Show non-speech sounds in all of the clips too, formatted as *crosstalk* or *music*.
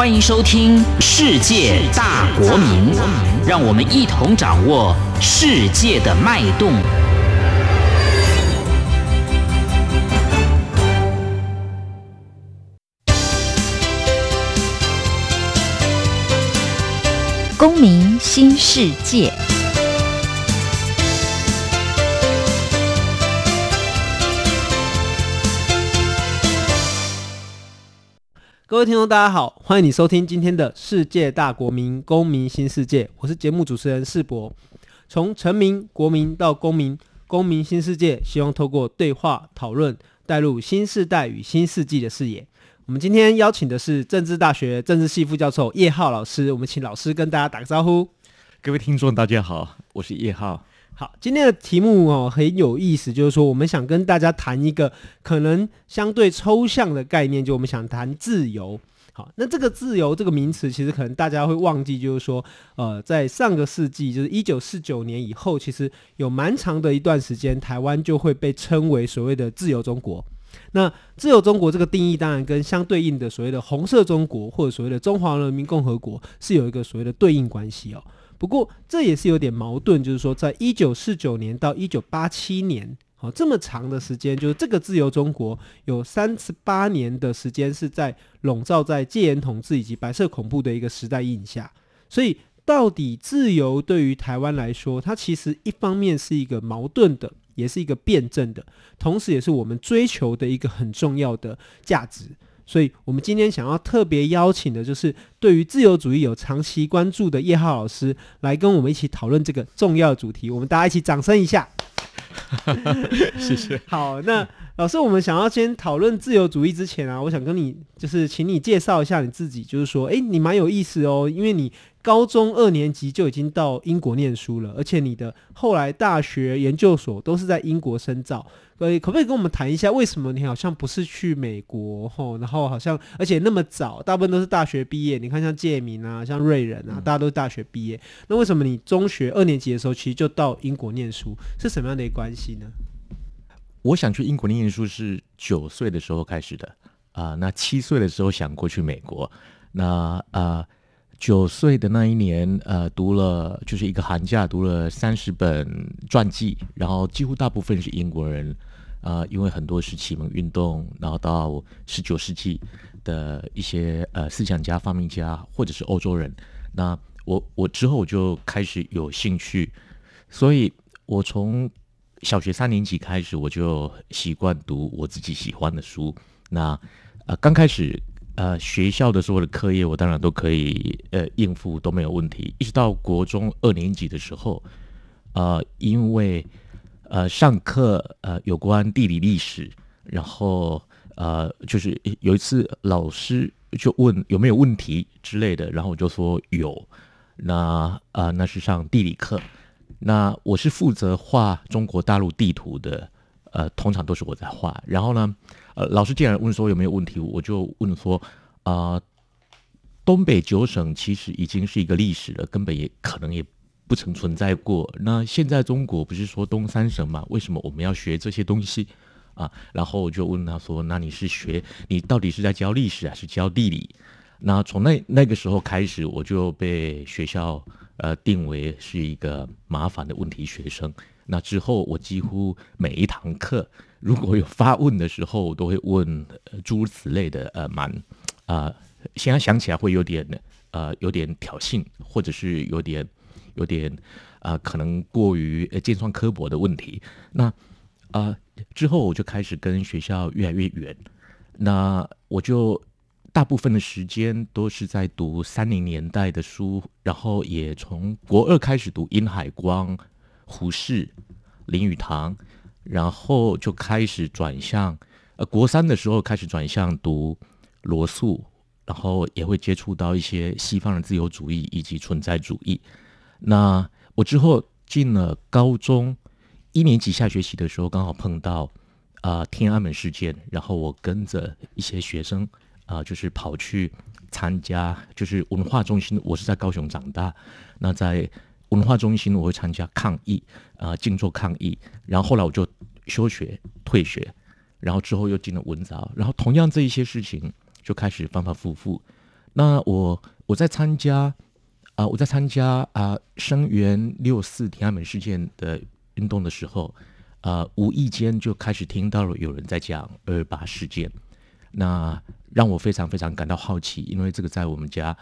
欢迎收听《世界大国民》，让我们一同掌握世界的脉动。公民新世界。各位听众，大家好，欢迎你收听今天的世界大国民公民新世界，我是节目主持人世博。从臣民、国民到公民，公民新世界，希望透过对话讨论，带入新时代与新世纪的视野。我们今天邀请的是政治大学政治系副教授叶浩老师，我们请老师跟大家打个招呼。各位听众，大家好，我是叶浩。好，今天的题目哦很有意思，就是说我们想跟大家谈一个可能相对抽象的概念，就我们想谈自由。好，那这个自由这个名词，其实可能大家会忘记，就是说，呃，在上个世纪，就是一九四九年以后，其实有蛮长的一段时间，台湾就会被称为所谓的自由中国。那自由中国这个定义，当然跟相对应的所谓的红色中国或者所谓的中华人民共和国是有一个所谓的对应关系哦。不过这也是有点矛盾，就是说，在一九四九年到一九八七年，好这么长的时间，就是这个自由中国有三十八年的时间是在笼罩在戒严统治以及白色恐怖的一个时代印下。所以，到底自由对于台湾来说，它其实一方面是一个矛盾的，也是一个辩证的，同时也是我们追求的一个很重要的价值。所以，我们今天想要特别邀请的，就是对于自由主义有长期关注的叶浩老师，来跟我们一起讨论这个重要的主题。我们大家一起掌声一下，*laughs* 谢谢。*laughs* 好，那老师，我们想要先讨论自由主义之前啊，我想跟你就是请你介绍一下你自己，就是说，诶，你蛮有意思哦，因为你。高中二年级就已经到英国念书了，而且你的后来大学研究所都是在英国深造。可以可不可以跟我们谈一下，为什么你好像不是去美国吼？然后好像而且那么早，大部分都是大学毕业。你看像介民啊，像瑞仁啊，大家都是大学毕业。那为什么你中学二年级的时候其实就到英国念书？是什么样的一个关系呢？我想去英国念书是九岁的时候开始的啊、呃。那七岁的时候想过去美国，那啊。呃九岁的那一年，呃，读了就是一个寒假，读了三十本传记，然后几乎大部分是英国人，啊、呃，因为很多是启蒙运动，然后到十九世纪的一些呃思想家、发明家，或者是欧洲人。那我我之后我就开始有兴趣，所以我从小学三年级开始，我就习惯读我自己喜欢的书。那呃，刚开始。呃，学校的所有的课业，我当然都可以呃应付，都没有问题。一直到国中二年级的时候，呃，因为呃上课呃有关地理历史，然后呃就是有一次老师就问有没有问题之类的，然后我就说有。那、呃、那是上地理课，那我是负责画中国大陆地图的，呃，通常都是我在画。然后呢，呃，老师既然问说有没有问题，我就问说，啊、东北九省其实已经是一个历史了，根本也可能也不曾存在过。那现在中国不是说东三省嘛？为什么我们要学这些东西啊？然后我就问他说，那你是学你到底是在教历史还是教地理？那从那那个时候开始，我就被学校呃定为是一个麻烦的问题学生。那之后，我几乎每一堂课如果有发问的时候，我都会问诸如此类的呃蛮啊、呃，现在想起来会有点呃有点挑衅，或者是有点有点啊、呃、可能过于尖酸刻薄的问题。那啊、呃、之后我就开始跟学校越来越远，那我就大部分的时间都是在读三零年代的书，然后也从国二开始读殷海光。胡适、林语堂，然后就开始转向，呃，国三的时候开始转向读罗素，然后也会接触到一些西方的自由主义以及存在主义。那我之后进了高中一年级下学期的时候，刚好碰到啊、呃、天安门事件，然后我跟着一些学生啊、就是跑去参加，就是文化中心。我是在高雄长大，那在。文化中心，我会参加抗议，啊、静坐抗议。然后后来我就休学退学，然后之后又进了文藻，然后同样这一些事情就开始反反复复。那我我在参加啊、我在参加啊，声援六四天安门事件的运动的时候，啊、无意间就开始听到了有人在讲二八事件，那让我非常非常感到好奇，因为这个在我们家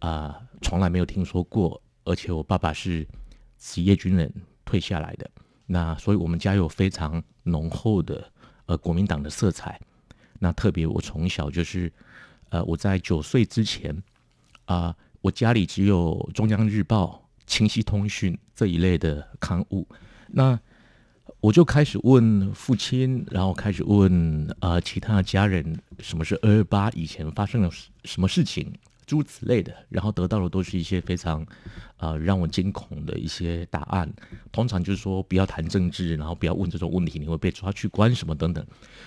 啊、从来没有听说过，而且我爸爸是职业军人退下来的，那所以我们家有非常浓厚的呃国民党的色彩，那特别我从小就是。呃，我在九岁之前，啊、我家里只有中央日报、清晰通讯这一类的刊物，那我就开始问父亲，然后开始问呃其他的家人，什么是二二八？以前发生了什么事情？诸如此类的，然后得到的都是一些非常呃让我惊恐的一些答案。通常就是说不要谈政治，然后不要问这种问题，你会被抓去关什么等等。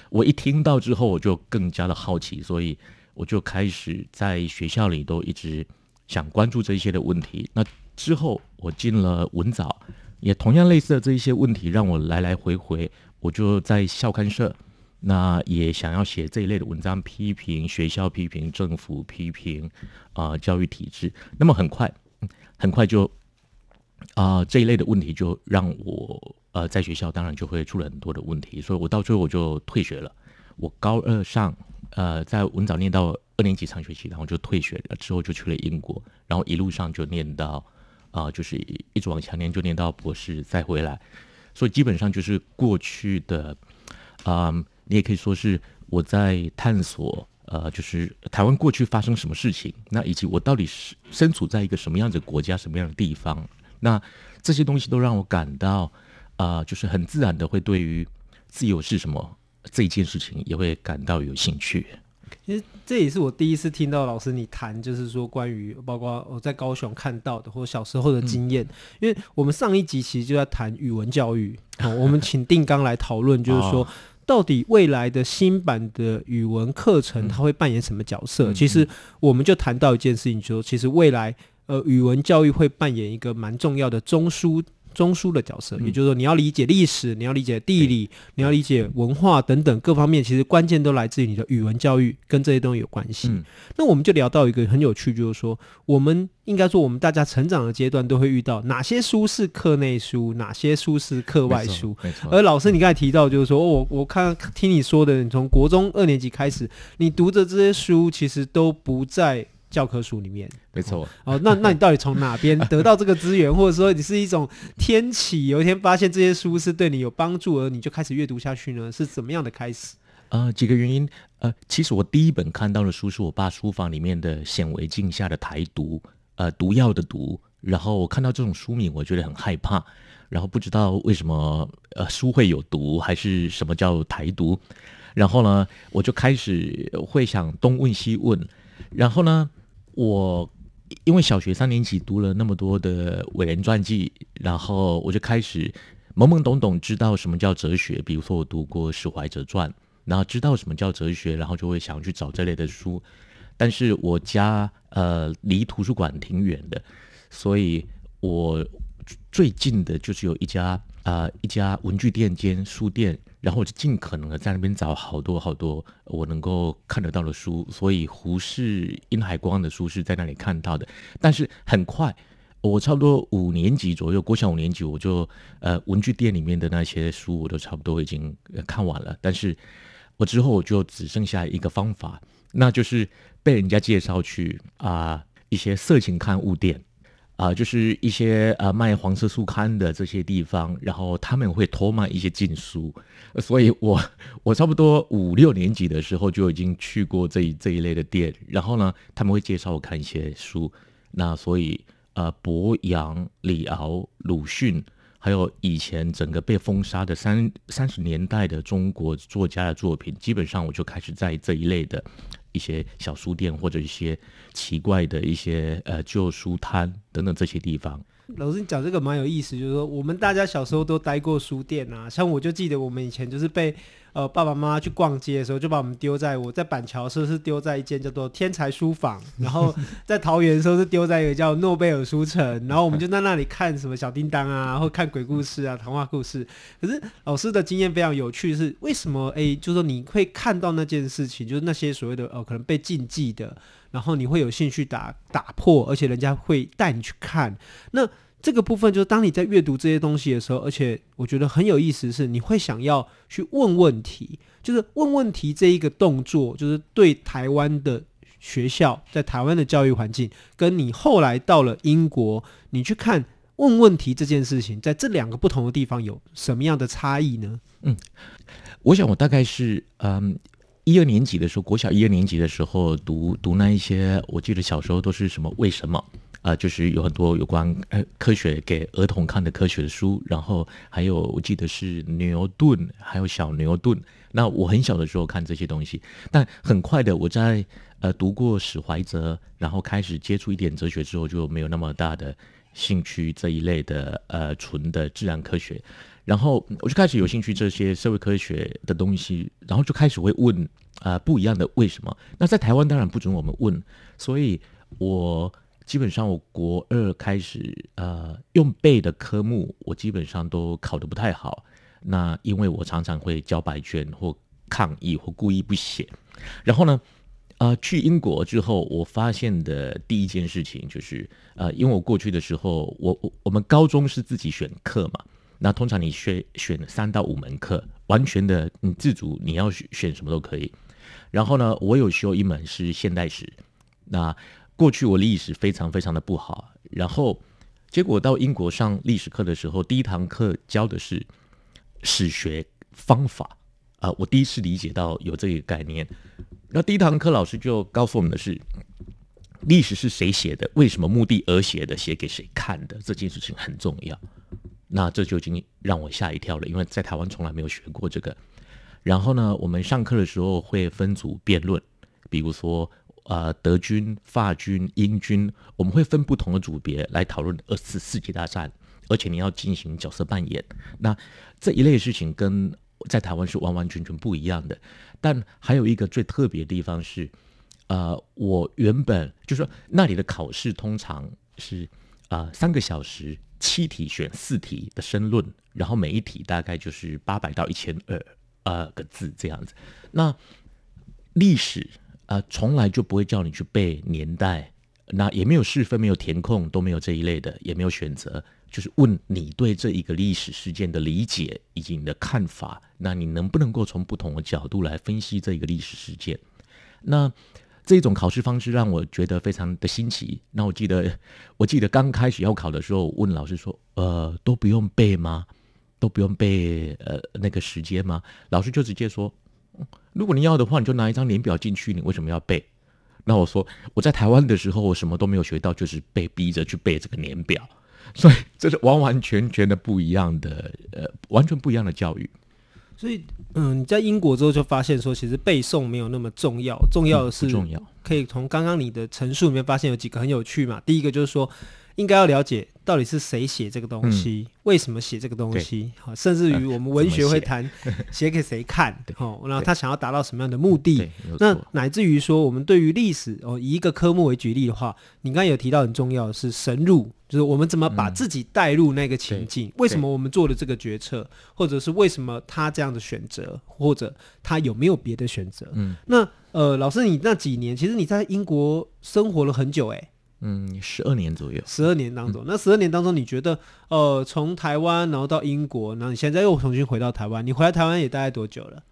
我一听到之后，我就更加的好奇，所以。我就开始在学校里都一直想关注这些的问题。那之后我进了文藻，也同样类似的这一些问题让我来来回回。我就在校刊社，那也想要写这一类的文章，批评学校、批评政府、批评啊、教育体制。那么很快，很快就啊、这一类的问题就让我呃在学校当然就会出了很多的问题，所以我到最后我就退学了。我高二上。呃，在文藻念到二年级上学期，然后就退学了，之后就去了英国，然后一路上就念到啊、就是一直往前念，就念到博士再回来，所以基本上就是过去的啊、你也可以说是我在探索，呃，就是台湾过去发生什么事情，那以及我到底是身处在一个什么样的国家、什么样的地方，那这些东西都让我感到啊、呃，就是很自然的会对于自由是什么。这一件事情也会感到有兴趣。其实这也是我第一次听到老师你谈，就是说关于包括我在高雄看到的或小时候的经验。嗯、因为我们上一集其实就在谈语文教育，哦、我们请定纲来讨论，就是说到底未来的新版的语文课程它会扮演什么角色？嗯、其实我们就谈到一件事情，就是说其实未来呃语文教育会扮演一个蛮重要的中枢。中枢的角色，也就是说，你要理解历史，你要理解地理，你要理解文化等等各方面，其实关键都来自于你的语文教育，跟这些东西有关系。嗯、那我们就聊到一个很有趣，就是说，我们应该说，我们大家成长的阶段都会遇到哪些书是课内书，哪些书是课外书。而老师，你刚才提到，就是说，我我看听你说的，你从国中二年级开始，你读的这些书，其实都不在。教科书里面，没错。哦，那那你到底从哪边得到这个资源，或者说你是一种天启，有一天发现这些书是对你有帮助，而你就开始阅读下去呢？是怎么样的开始？呃，几个原因。呃，其实我第一本看到的书是我爸书房里面的《显微镜下的台独》，呃，毒药的毒。然后我看到这种书名，我觉得很害怕，然后不知道为什么呃书会有毒，还是什么叫台独。然后呢，我就开始会想东问西问，然后呢。我因为小学三年级读了那么多的伟人传记，然后我就开始懵懵懂懂知道什么叫哲学。比如说我读过史怀哲传，然后知道什么叫哲学，然后就会想去找这类的书。但是我家呃离图书馆挺远的，所以我最近的就是有一家、呃、一家文具店兼书店。然后我就尽可能的在那边找好多好多我能够看得到的书，所以胡适、殷海光的书是在那里看到的。但是很快，我差不多五年级左右，国小五年级，我就呃文具店里面的那些书我都差不多已经看完了。但是我之后我就只剩下一个方法，那就是被人家介绍去啊、一些色情刊物店。啊、就是一些呃卖黄色书刊的这些地方，然后他们会偷卖一些禁书，所以我我差不多五六年级的时候就已经去过这一这一类的店，然后呢，他们会介绍我看一些书，那所以呃，柏杨、李敖、鲁迅，还有以前整个被封杀的三三十年代的中国作家的作品，基本上我就开始在这一类的。一些小书店或者一些奇怪的一些呃旧书摊等等这些地方。老师，你讲这个蛮有意思，就是说我们大家小时候都待过书店啊，像我就记得我们以前就是被呃爸爸妈妈去逛街的时候，就把我们丢在我在板桥的时候是丢在一间叫做天才书房，然后在桃园的时候是丢在一个叫诺贝尔书城，然后我们就在那里看什么小叮当啊，或看鬼故事啊、童话故事。可是老师的经验非常有趣，是为什么？哎，就是说你会看到那件事情，就是那些所谓的呃可能被禁忌的。然后你会有兴趣打打破，而且人家会带你去看。那这个部分就是当你在阅读这些东西的时候，而且我觉得很有意思是，你会想要去问问题，就是问问题这一个动作，就是对台湾的学校，在台湾的教育环境，跟你后来到了英国，你去看问问题这件事情，在这两个不同的地方有什么样的差异呢？嗯，我想我大概是嗯一二年级的时候，国小一二年级的时候读读那一些，我记得小时候都是什么为什么。啊、呃，就是有很多有关呃科学给儿童看的科学的书，然后还有我记得是牛顿，还有小牛顿。那我很小的时候看这些东西，但很快的我在呃读过史怀哲，然后开始接触一点哲学之后，就没有那么大的兴趣这一类的呃纯的自然科学。然后我就开始有兴趣这些社会科学的东西，然后就开始会问啊、不一样的为什么。那在台湾当然不准我们问，所以我。基本上，我国二开始，呃，用背的科目，我基本上都考得不太好。那因为我常常会交白卷或抗议或故意不写。然后呢，呃，去英国之后，我发现的第一件事情就是，呃，因为我过去的时候，我我我们高中是自己选课嘛，那通常你选选三到五门课，完全的你自主，你要选什么都可以。然后呢，我有修一门是现代史，那。过去我历史非常非常的不好，然后结果到英国上历史课的时候，第一堂课教的是史学方法啊、我第一次理解到有这个概念。那第一堂课老师就告诉我们的是，历史是谁写的，为什么目的而写的，写给谁看的，这件事情很重要。那这就已经让我吓一跳了，因为在台湾从来没有学过这个。然后呢，我们上课的时候会分组辩论，比如说。呃，德军、法军、英军，我们会分不同的组别来讨论二次世界大战，而且你要进行角色扮演。那这一类事情跟在台湾是完完全全不一样的。但还有一个最特别的地方是，呃，我原本就是说那里的考试通常是、呃、三个小时，七题选四题的申论，然后每一题大概就是八百到一千二呃个字这样子。那历史。啊，从来就不会叫你去背年代，那也没有试分，没有填空，都没有这一类的，也没有选择，就是问你对这一个历史事件的理解以及你的看法，那你能不能够从不同的角度来分析这一个历史事件？那这种考试方式让我觉得非常的新奇。那我记得，我记得刚开始要考的时候，问老师说：“呃，都不用背吗？都不用背呃那个时间吗？”老师就直接说。如果你要的话，你就拿一张年表进去。你为什么要背？那我说我在台湾的时候，我什么都没有学到，就是被逼着去背这个年表。所以这是完完全全的不一样的，呃，完全不一样的教育。所以，嗯，你在英国之后就发现说，其实背诵没有那么重要，重要的是，重要。可以从刚刚你的陈述里面发现有几个很有趣嘛。第一个就是说。应该要了解到底是谁写这个东西，嗯、为什么写这个东西，好，甚至于我们文学会谈写？*laughs* 给谁看，好，然后他想要达到什么样的目的，那乃至于说我们对于历史哦，以一个科目为举例的话，你刚才有提到很重要的是深入，就是我们怎么把自己带入那个情境，嗯、为什么我们做了这个决策，或者是为什么他这样的选择，或者他有没有别的选择？嗯，那呃，老师，你那几年其实你在英国生活了很久，哎。嗯，十二年左右。十二年当中，嗯、那十二年当中，你觉得，呃，从台湾然后到英国，然后你现在又重新回到台湾，你回来台湾也大概多久了？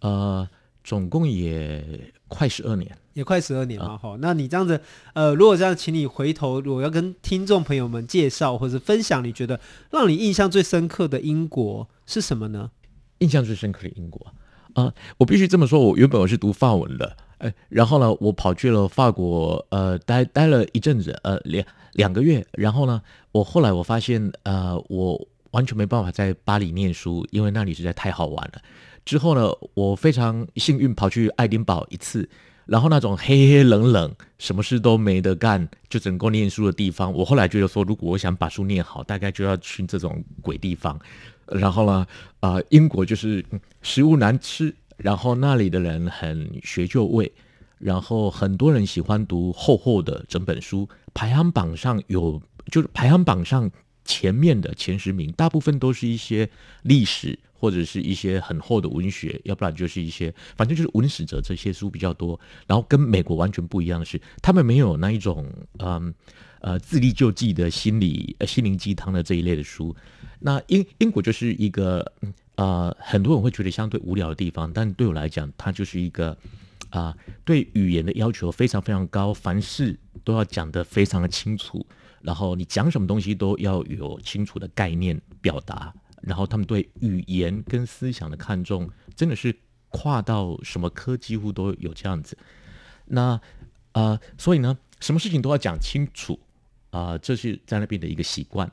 呃，总共也快十二年，也快十二年嘛。好、呃，那你这样子，呃，如果这样，请你回头，我要跟听众朋友们介绍或者分享，你觉得让你印象最深刻的英国是什么呢？印象最深刻的英国啊、呃，我必须这么说，我原本我是读法文的。哎，然后呢，我跑去了法国，呃，待待了一阵子，呃，两两个月。然后呢，我后来我发现，呃，我完全没办法在巴黎念书，因为那里实在太好玩了。之后呢，我非常幸运跑去爱丁堡一次，然后那种黑黑冷冷，什么事都没得干，就只能够念书的地方，我后来觉得说，如果我想把书念好，大概就要去这种鬼地方。然后呢，啊、英国就是食物难吃。然后那里的人很学就味，然后很多人喜欢读厚厚的整本书，排行榜上有就是排行榜上前面的前十名，大部分都是一些历史或者是一些很厚的文学，要不然就是一些，反正就是文史哲这些书比较多。然后跟美国完全不一样的是，他们没有那一种嗯呃自力救济的心理呃心灵鸡汤的这一类的书。那英英国就是一个呃很多人会觉得相对无聊的地方，但对我来讲，它就是一个啊、对语言的要求非常非常高，凡事都要讲得非常的清楚。然后你讲什么东西都要有清楚的概念表达，然后他们对语言跟思想的看重真的是跨到什么科几乎都有这样子。那呃，所以呢，什么事情都要讲清楚啊，这是在那边的一个习惯。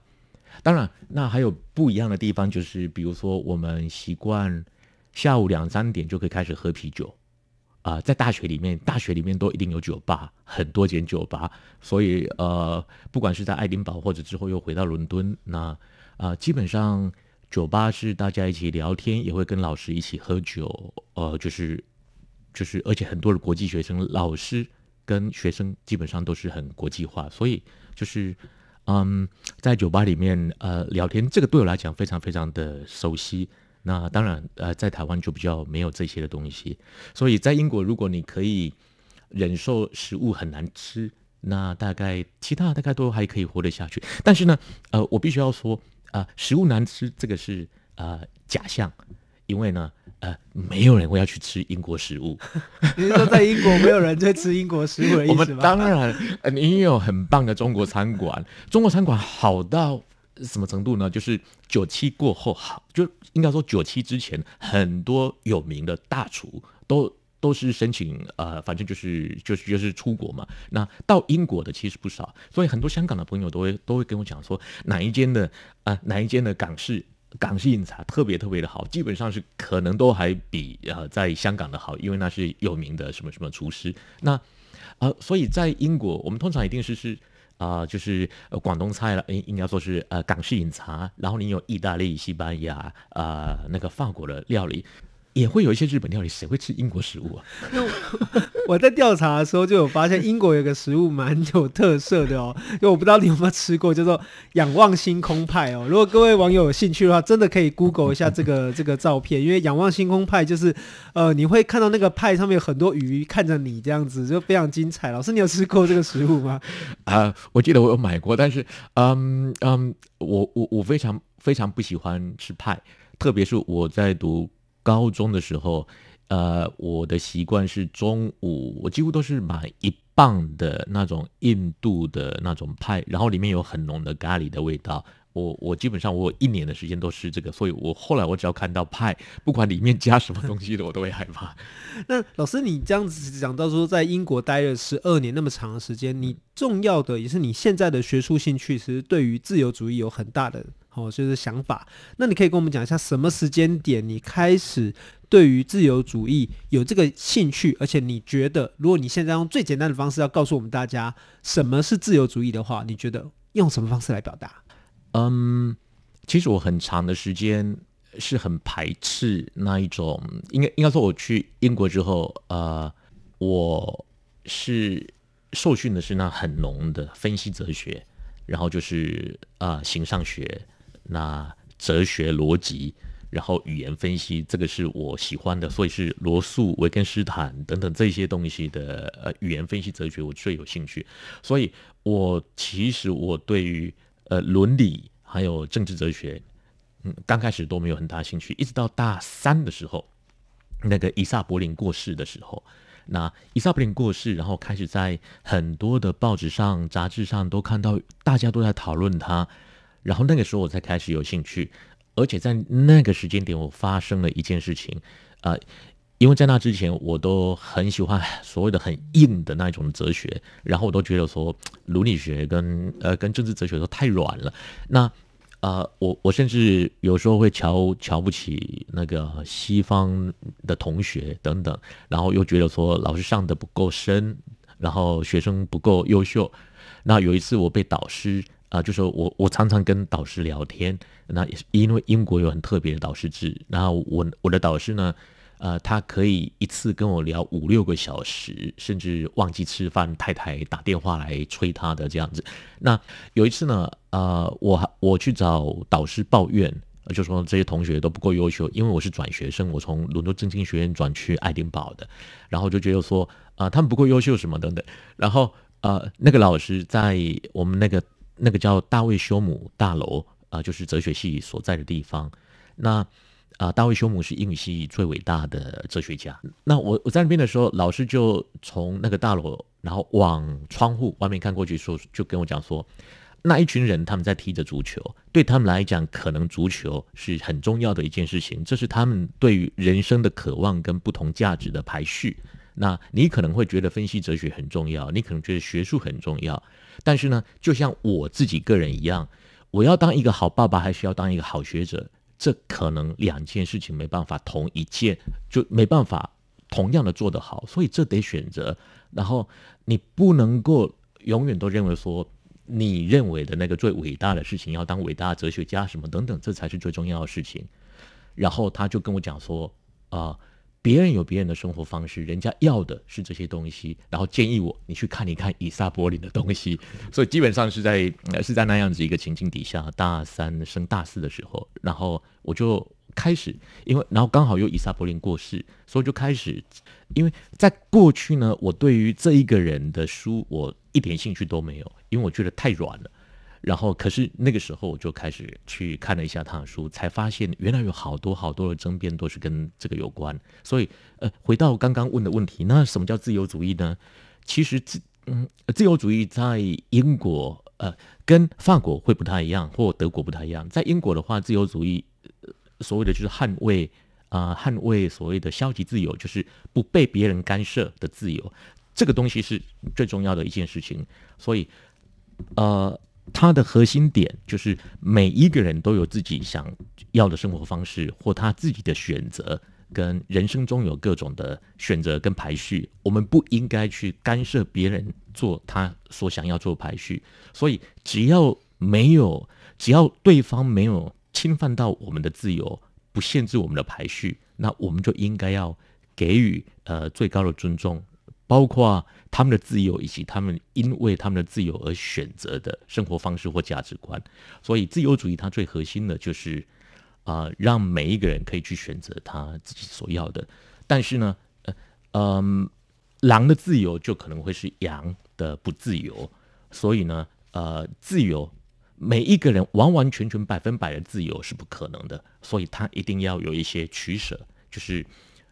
当然，那还有不一样的地方，就是比如说我们习惯下午两三点就可以开始喝啤酒。啊、在大学里面，大学里面都一定有酒吧，很多间酒吧，所以呃，不管是在爱丁堡或者之后又回到伦敦，那啊、基本上酒吧是大家一起聊天，也会跟老师一起喝酒，呃，就是就是，而且很多的国际学生，老师跟学生基本上都是很国际化，所以就是嗯，在酒吧里面呃聊天，这个对我来讲非常非常的熟悉。那当然，呃，在台湾就比较没有这些的东西，所以在英国，如果你可以忍受食物很难吃，那大概其他大概都还可以活得下去。但是呢，呃，我必须要说，啊、食物难吃这个是呃假象，因为呢，呃，没有人会要去吃英国食物。*laughs* 你是说在英国没有人在吃英国食物的意思吗？我们当然，呃，你也有很棒的中国餐馆，中国餐馆好到。什么程度呢？就是九七过后，好，就应该说九七之前，很多有名的大厨都都是申请呃，反正就是就是就是出国嘛。那到英国的其实不少，所以很多香港的朋友都会都会跟我讲说，哪一间的啊、呃，哪一间的港式港式饮茶特别特别的好，基本上是可能都还比呃在香港的好，因为那是有名的什么什么厨师。那呃，所以在英国，我们通常一定是是。啊、呃，就是广东菜了，应应该说是呃港式饮茶，然后你有意大利、西班牙啊、呃，那个法国的料理，也会有一些日本料理。谁会吃英国食物啊？*laughs* 我在调查的时候就有发现，英国有个食物蛮有特色的哦，因为我不知道你有没有吃过，叫做仰望星空派哦。如果各位网友有兴趣的话，真的可以 Google 一下这个 *laughs* 这个照片，因为仰望星空派就是呃你会看到那个派上面有很多鱼看着你这样子，就非常精彩。老师，你有吃过这个食物吗？*laughs* 啊、呃，我记得我有买过，但是嗯嗯，我我我非常非常不喜欢吃派，特别是我在读。高中的时候，呃，我的习惯是中午我几乎都是买一磅的那种印度的那种派，然后里面有很浓的咖喱的味道。我我基本上我一年的时间都吃这个，所以我后来我只要看到派，不管里面加什么东西的，我都会害怕。那老师，你这样子讲到说，在英国待了十二年那么长的时间，你重要的也是你现在的学术兴趣，其实对于自由主义有很大的。哦，就是想法。那你可以跟我们讲一下，什么时间点你开始对于自由主义有这个兴趣？而且你觉得，如果你现在用最简单的方式要告诉我们大家什么是自由主义的话，你觉得用什么方式来表达？嗯，其实我很长的时间是很排斥那一种，应该应该说，我去英国之后，呃，我是受训的是那很浓的分析哲学，然后就是啊、呃，形上学。那哲学逻辑，然后语言分析，这个是我喜欢的，所以是罗素、维根斯坦等等这些东西的呃语言分析哲学，我最有兴趣。所以我其实我对于呃伦理还有政治哲学，嗯，刚开始都没有很大兴趣，一直到大三的时候，那个伊萨柏林过世的时候，那伊萨柏林过世，然后开始在很多的报纸上、杂志上都看到大家都在讨论他。然后那个时候我才开始有兴趣，而且在那个时间点，我发生了一件事情，啊、呃，因为在那之前我都很喜欢所谓的很硬的那一种哲学，然后我都觉得说伦理学跟呃跟政治哲学都太软了。那、呃，我我甚至有时候会瞧瞧不起那个西方的同学等等，然后又觉得说老师上的不够深，然后学生不够优秀。那有一次我被导师。啊、就说我我常常跟导师聊天，那也是因为英国有很特别的导师制，然后我我的导师呢，呃，他可以一次跟我聊五六个小时，甚至忘记吃饭，太太打电话来催他的这样子。那有一次呢，呃，我我去找导师抱怨，就说这些同学都不够优秀，因为我是转学生，我从伦敦政经学院转去爱丁堡的，然后就觉得说啊、他们不够优秀什么等等。然后呃，那个老师在我们那个那个叫大卫休姆大楼啊、就是哲学系所在的地方，那。啊，大卫休姆是英语系最伟大的哲学家。那我我在那边的时候，老师就从那个大楼，然后往窗户外面看过去，说就跟我讲说，那一群人他们在踢着足球，对他们来讲，可能足球是很重要的一件事情，这是他们对于人生的渴望跟不同价值的排序。那你可能会觉得分析哲学很重要，你可能觉得学术很重要，但是呢，就像我自己个人一样，我要当一个好爸爸，还是要当一个好学者？这可能两件事情没办法同一件，就没办法同样的做得好，所以这得选择。然后你不能够永远都认为说你认为的那个最伟大的事情，要当伟大哲学家什么等等，这才是最重要的事情。然后他就跟我讲说啊。别人有别人的生活方式，人家要的是这些东西，然后建议我你去看一看以撒柏林的东西，*laughs* 所以基本上是在是在那样子一个情境底下，大三升大四的时候，然后我就开始，因为然后刚好有以撒柏林过世，所以就开始，因为在过去呢，我对于这一个人的书我一点兴趣都没有，因为我觉得太软了。然后，可是那个时候我就开始去看了一下他的书，才发现原来有好多好多的争辩都是跟这个有关。所以，呃，回到刚刚问的问题，那什么叫自由主义呢？其实自嗯，自由主义在英国呃跟法国会不太一样，或德国不太一样。在英国的话，自由主义所谓的就是捍卫啊、捍卫所谓的消极自由，就是不被别人干涉的自由。这个东西是最重要的一件事情。所以，呃。它的核心点就是每一个人都有自己想要的生活方式，或他自己的选择，跟人生中有各种的选择跟排序。我们不应该去干涉别人做他所想要做排序。所以，只要没有，只要对方没有侵犯到我们的自由，不限制我们的排序，那我们就应该要给予呃最高的尊重。包括他们的自由，以及他们因为他们的自由而选择的生活方式或价值观。所以，自由主义它最核心的就是啊、呃，让每一个人可以去选择他自己所要的。但是呢，嗯、呃，狼的自由就可能会是羊的不自由。所以呢，呃，自由每一个人完完全全百分百的自由是不可能的。所以，他一定要有一些取舍，就是。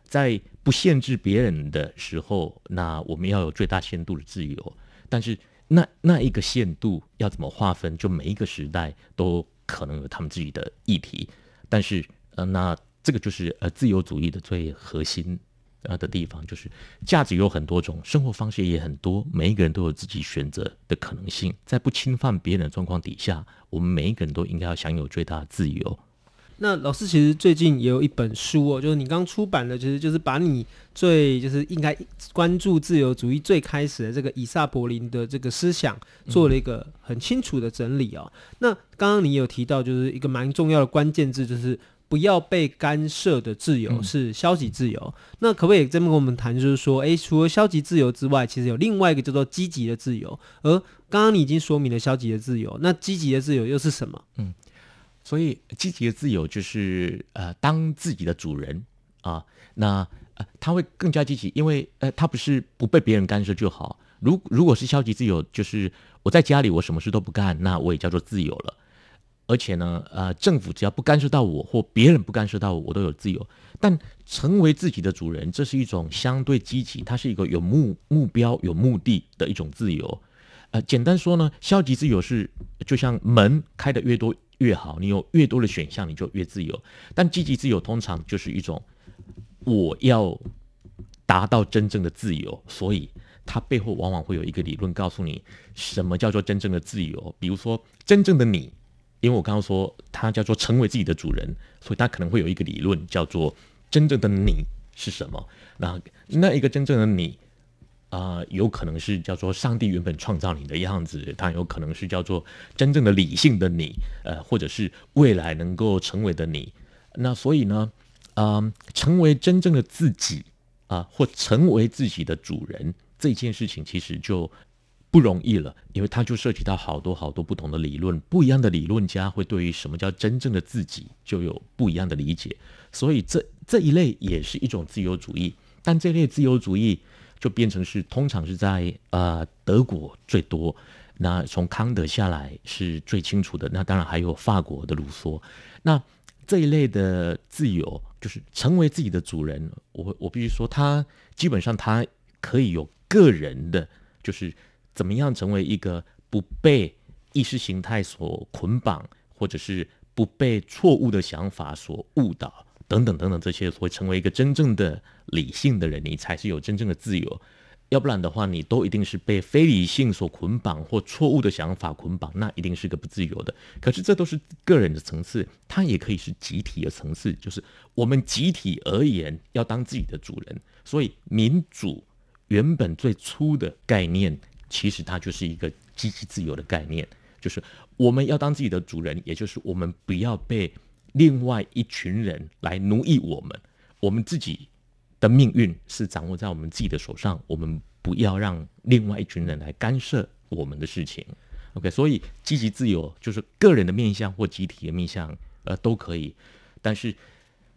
在不限制别人的时候，那我们要有最大限度的自由。但是那那一个限度要怎么划分？就每一个时代都可能有他们自己的议题。但是呃，那这个就是呃自由主义的最核心呃的地方，就是价值有很多种，生活方式也很多，每一个人都有自己选择的可能性。在不侵犯别人的状况底下，我们每一个人都应该要享有最大的自由。那老师其实最近也有一本书哦，就是你刚出版的，其实就是把你最就是应该关注自由主义最开始的这个以萨柏林的这个思想做了一个很清楚的整理哦。那刚刚你有提到，就是一个蛮重要的关键字，就是不要被干涉的自由是消极自由。那可不可以这么跟我们谈，就是说，诶，除了消极自由之外，其实有另外一个叫做积极的自由。而刚刚你已经说明了消极的自由，那积极的自由又是什么？嗯。所以，积极的自由就是呃，当自己的主人啊。那呃，他会更加积极，因为呃，他不是不被别人干涉就好。如如果是消极自由，就是我在家里我什么事都不干，那我也叫做自由了。而且呢，呃，政府只要不干涉到我，或别人不干涉到我，我都有自由。但成为自己的主人，这是一种相对积极，它是一个有目目标、有目的的一种自由。呃，简单说呢，消极自由是就像门开得越多。越好，你有越多的选项，你就越自由。但积极自由通常就是一种我要达到真正的自由，所以它背后往往会有一个理论告诉你什么叫做真正的自由。比如说，真正的你，因为我刚刚说它叫做成为自己的主人，所以它可能会有一个理论叫做真正的你是什么？那那一个真正的你。啊、有可能是叫做上帝原本创造你的样子，它有可能是叫做真正的理性的你，呃，或者是未来能够成为的你。那所以呢，嗯、成为真正的自己啊、或成为自己的主人这件事情，其实就不容易了，因为它就涉及到好多好多不同的理论，不一样的理论家会对于什么叫真正的自己就有不一样的理解，所以这这一类也是一种自由主义，但这类自由主义就变成是通常是在呃德国最多。那从康德下来是最清楚的，那当然还有法国的卢梭。那这一类的自由，就是成为自己的主人。我我必须说，他基本上他可以有个人的，就是怎么样成为一个不被意识形态所捆绑，或者是不被错误的想法所误导，等等等等这些，会成为一个真正的理性的人，你才是有真正的自由。要不然的话，你都一定是被非理性所捆绑或错误的想法捆绑，那一定是个不自由的。可是这都是个人的层次，它也可以是集体的层次，就是我们集体而言要当自己的主人。所以民主原本最初的概念，其实它就是一个积极自由的概念，就是我们要当自己的主人，也就是我们不要被另外一群人来奴役我们，我们自己。的命运是掌握在我们自己的手上，我们不要让另外一群人来干涉我们的事情。OK，所以积极自由就是个人的面向或集体的面向，呃，都可以。但是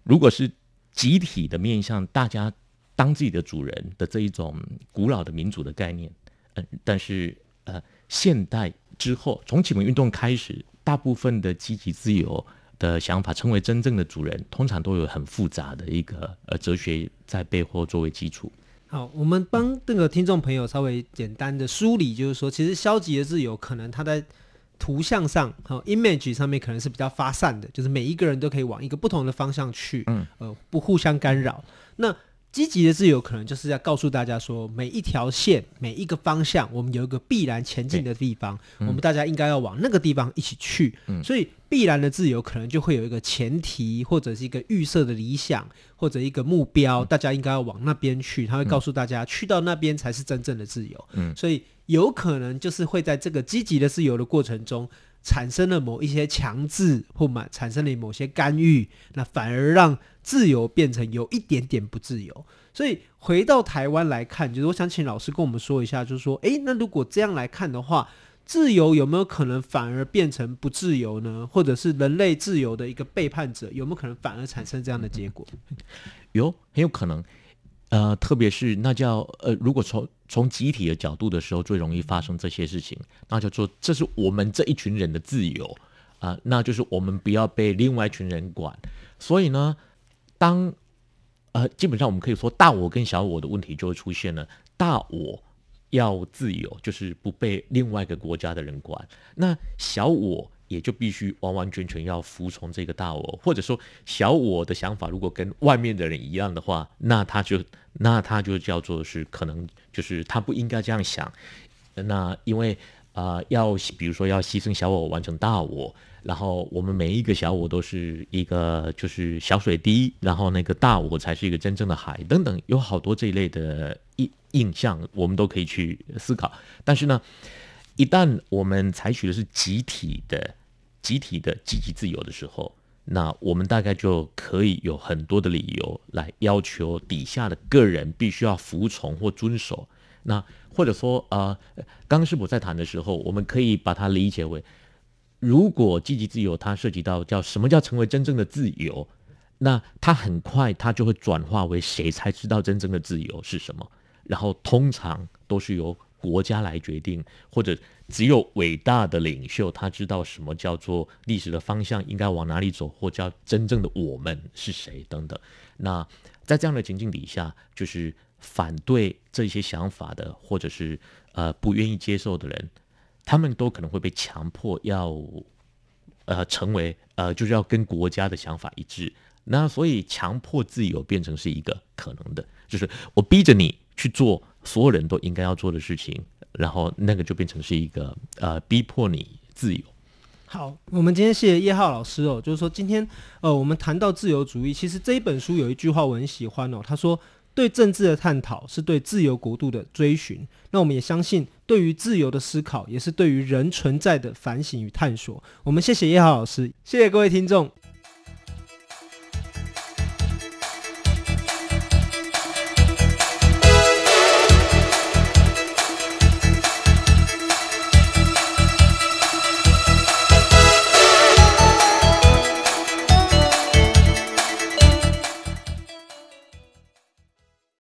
如果是集体的面向，大家当自己的主人的这一种古老的民主的概念，嗯、呃，但是呃，现代之后从启蒙运动开始，大部分的积极自由。的想法，成为真正的主人，通常都有很复杂的一个呃哲学在背后作为基础。好，我们帮这个听众朋友稍微简单的梳理，就是说，其实消极的自由可能它在图像上和、哦、image 上面可能是比较发散的，就是每一个人都可以往一个不同的方向去，嗯，呃，不互相干扰。那积极的自由可能就是要告诉大家说，每一条线、每一个方向，我们有一个必然前进的地方，嗯、我们大家应该要往那个地方一起去。嗯、所以，必然的自由可能就会有一个前提，或者是一个预设的理想，或者一个目标，嗯、大家应该要往那边去。他会告诉大家，嗯、去到那边才是真正的自由。嗯、所以有可能就是会在这个积极的自由的过程中，产生了某一些强制或满，产生了某些干预，那反而让。自由变成有一点点不自由，所以回到台湾来看，就是我想请老师跟我们说一下，就是说，诶，那如果这样来看的话，自由有没有可能反而变成不自由呢？或者是人类自由的一个背叛者，有没有可能反而产生这样的结果？有，很有可能。呃，特别是那叫呃，如果从从集体的角度的时候，最容易发生这些事情，那就说这是我们这一群人的自由啊，那就是我们不要被另外一群人管。所以呢。当，呃，基本上我们可以说，大我跟小我的问题就会出现了。大我要自由，就是不被另外一个国家的人管。那小我也就必须完完全全要服从这个大我，或者说小我的想法如果跟外面的人一样的话，那他就那他就叫做是可能就是他不应该这样想。那因为啊、要比如说要牺牲小我完成大我。然后我们每一个小我都是一个就是小水滴，然后那个大我才是一个真正的海，等等，有好多这一类的印印象，我们都可以去思考。但是呢，一旦我们采取的是集体的、集体的积极自由的时候，那我们大概就可以有很多的理由来要求底下的个人必须要服从或遵守。那或者说，呃，刚师傅在谈的时候，我们可以把它理解为。如果积极自由，它涉及到叫什么叫成为真正的自由，那它很快它就会转化为谁才知道真正的自由是什么？然后通常都是由国家来决定，或者只有伟大的领袖他知道什么叫做历史的方向应该往哪里走，或叫真正的我们是谁等等。那在这样的情境底下，就是反对这些想法的，或者是呃不愿意接受的人。他们都可能会被强迫要，呃，成为呃，就是要跟国家的想法一致。那所以强迫自由变成是一个可能的，就是我逼着你去做所有人都应该要做的事情，然后那个就变成是一个呃，逼迫你自由。好，我们今天谢谢叶浩老师哦，就是说今天呃，我们谈到自由主义，其实这一本书有一句话我很喜欢哦，他说。对政治的探讨是对自由国度的追寻，那我们也相信，对于自由的思考，也是对于人存在的反省与探索。我们谢谢叶浩老师，谢谢各位听众。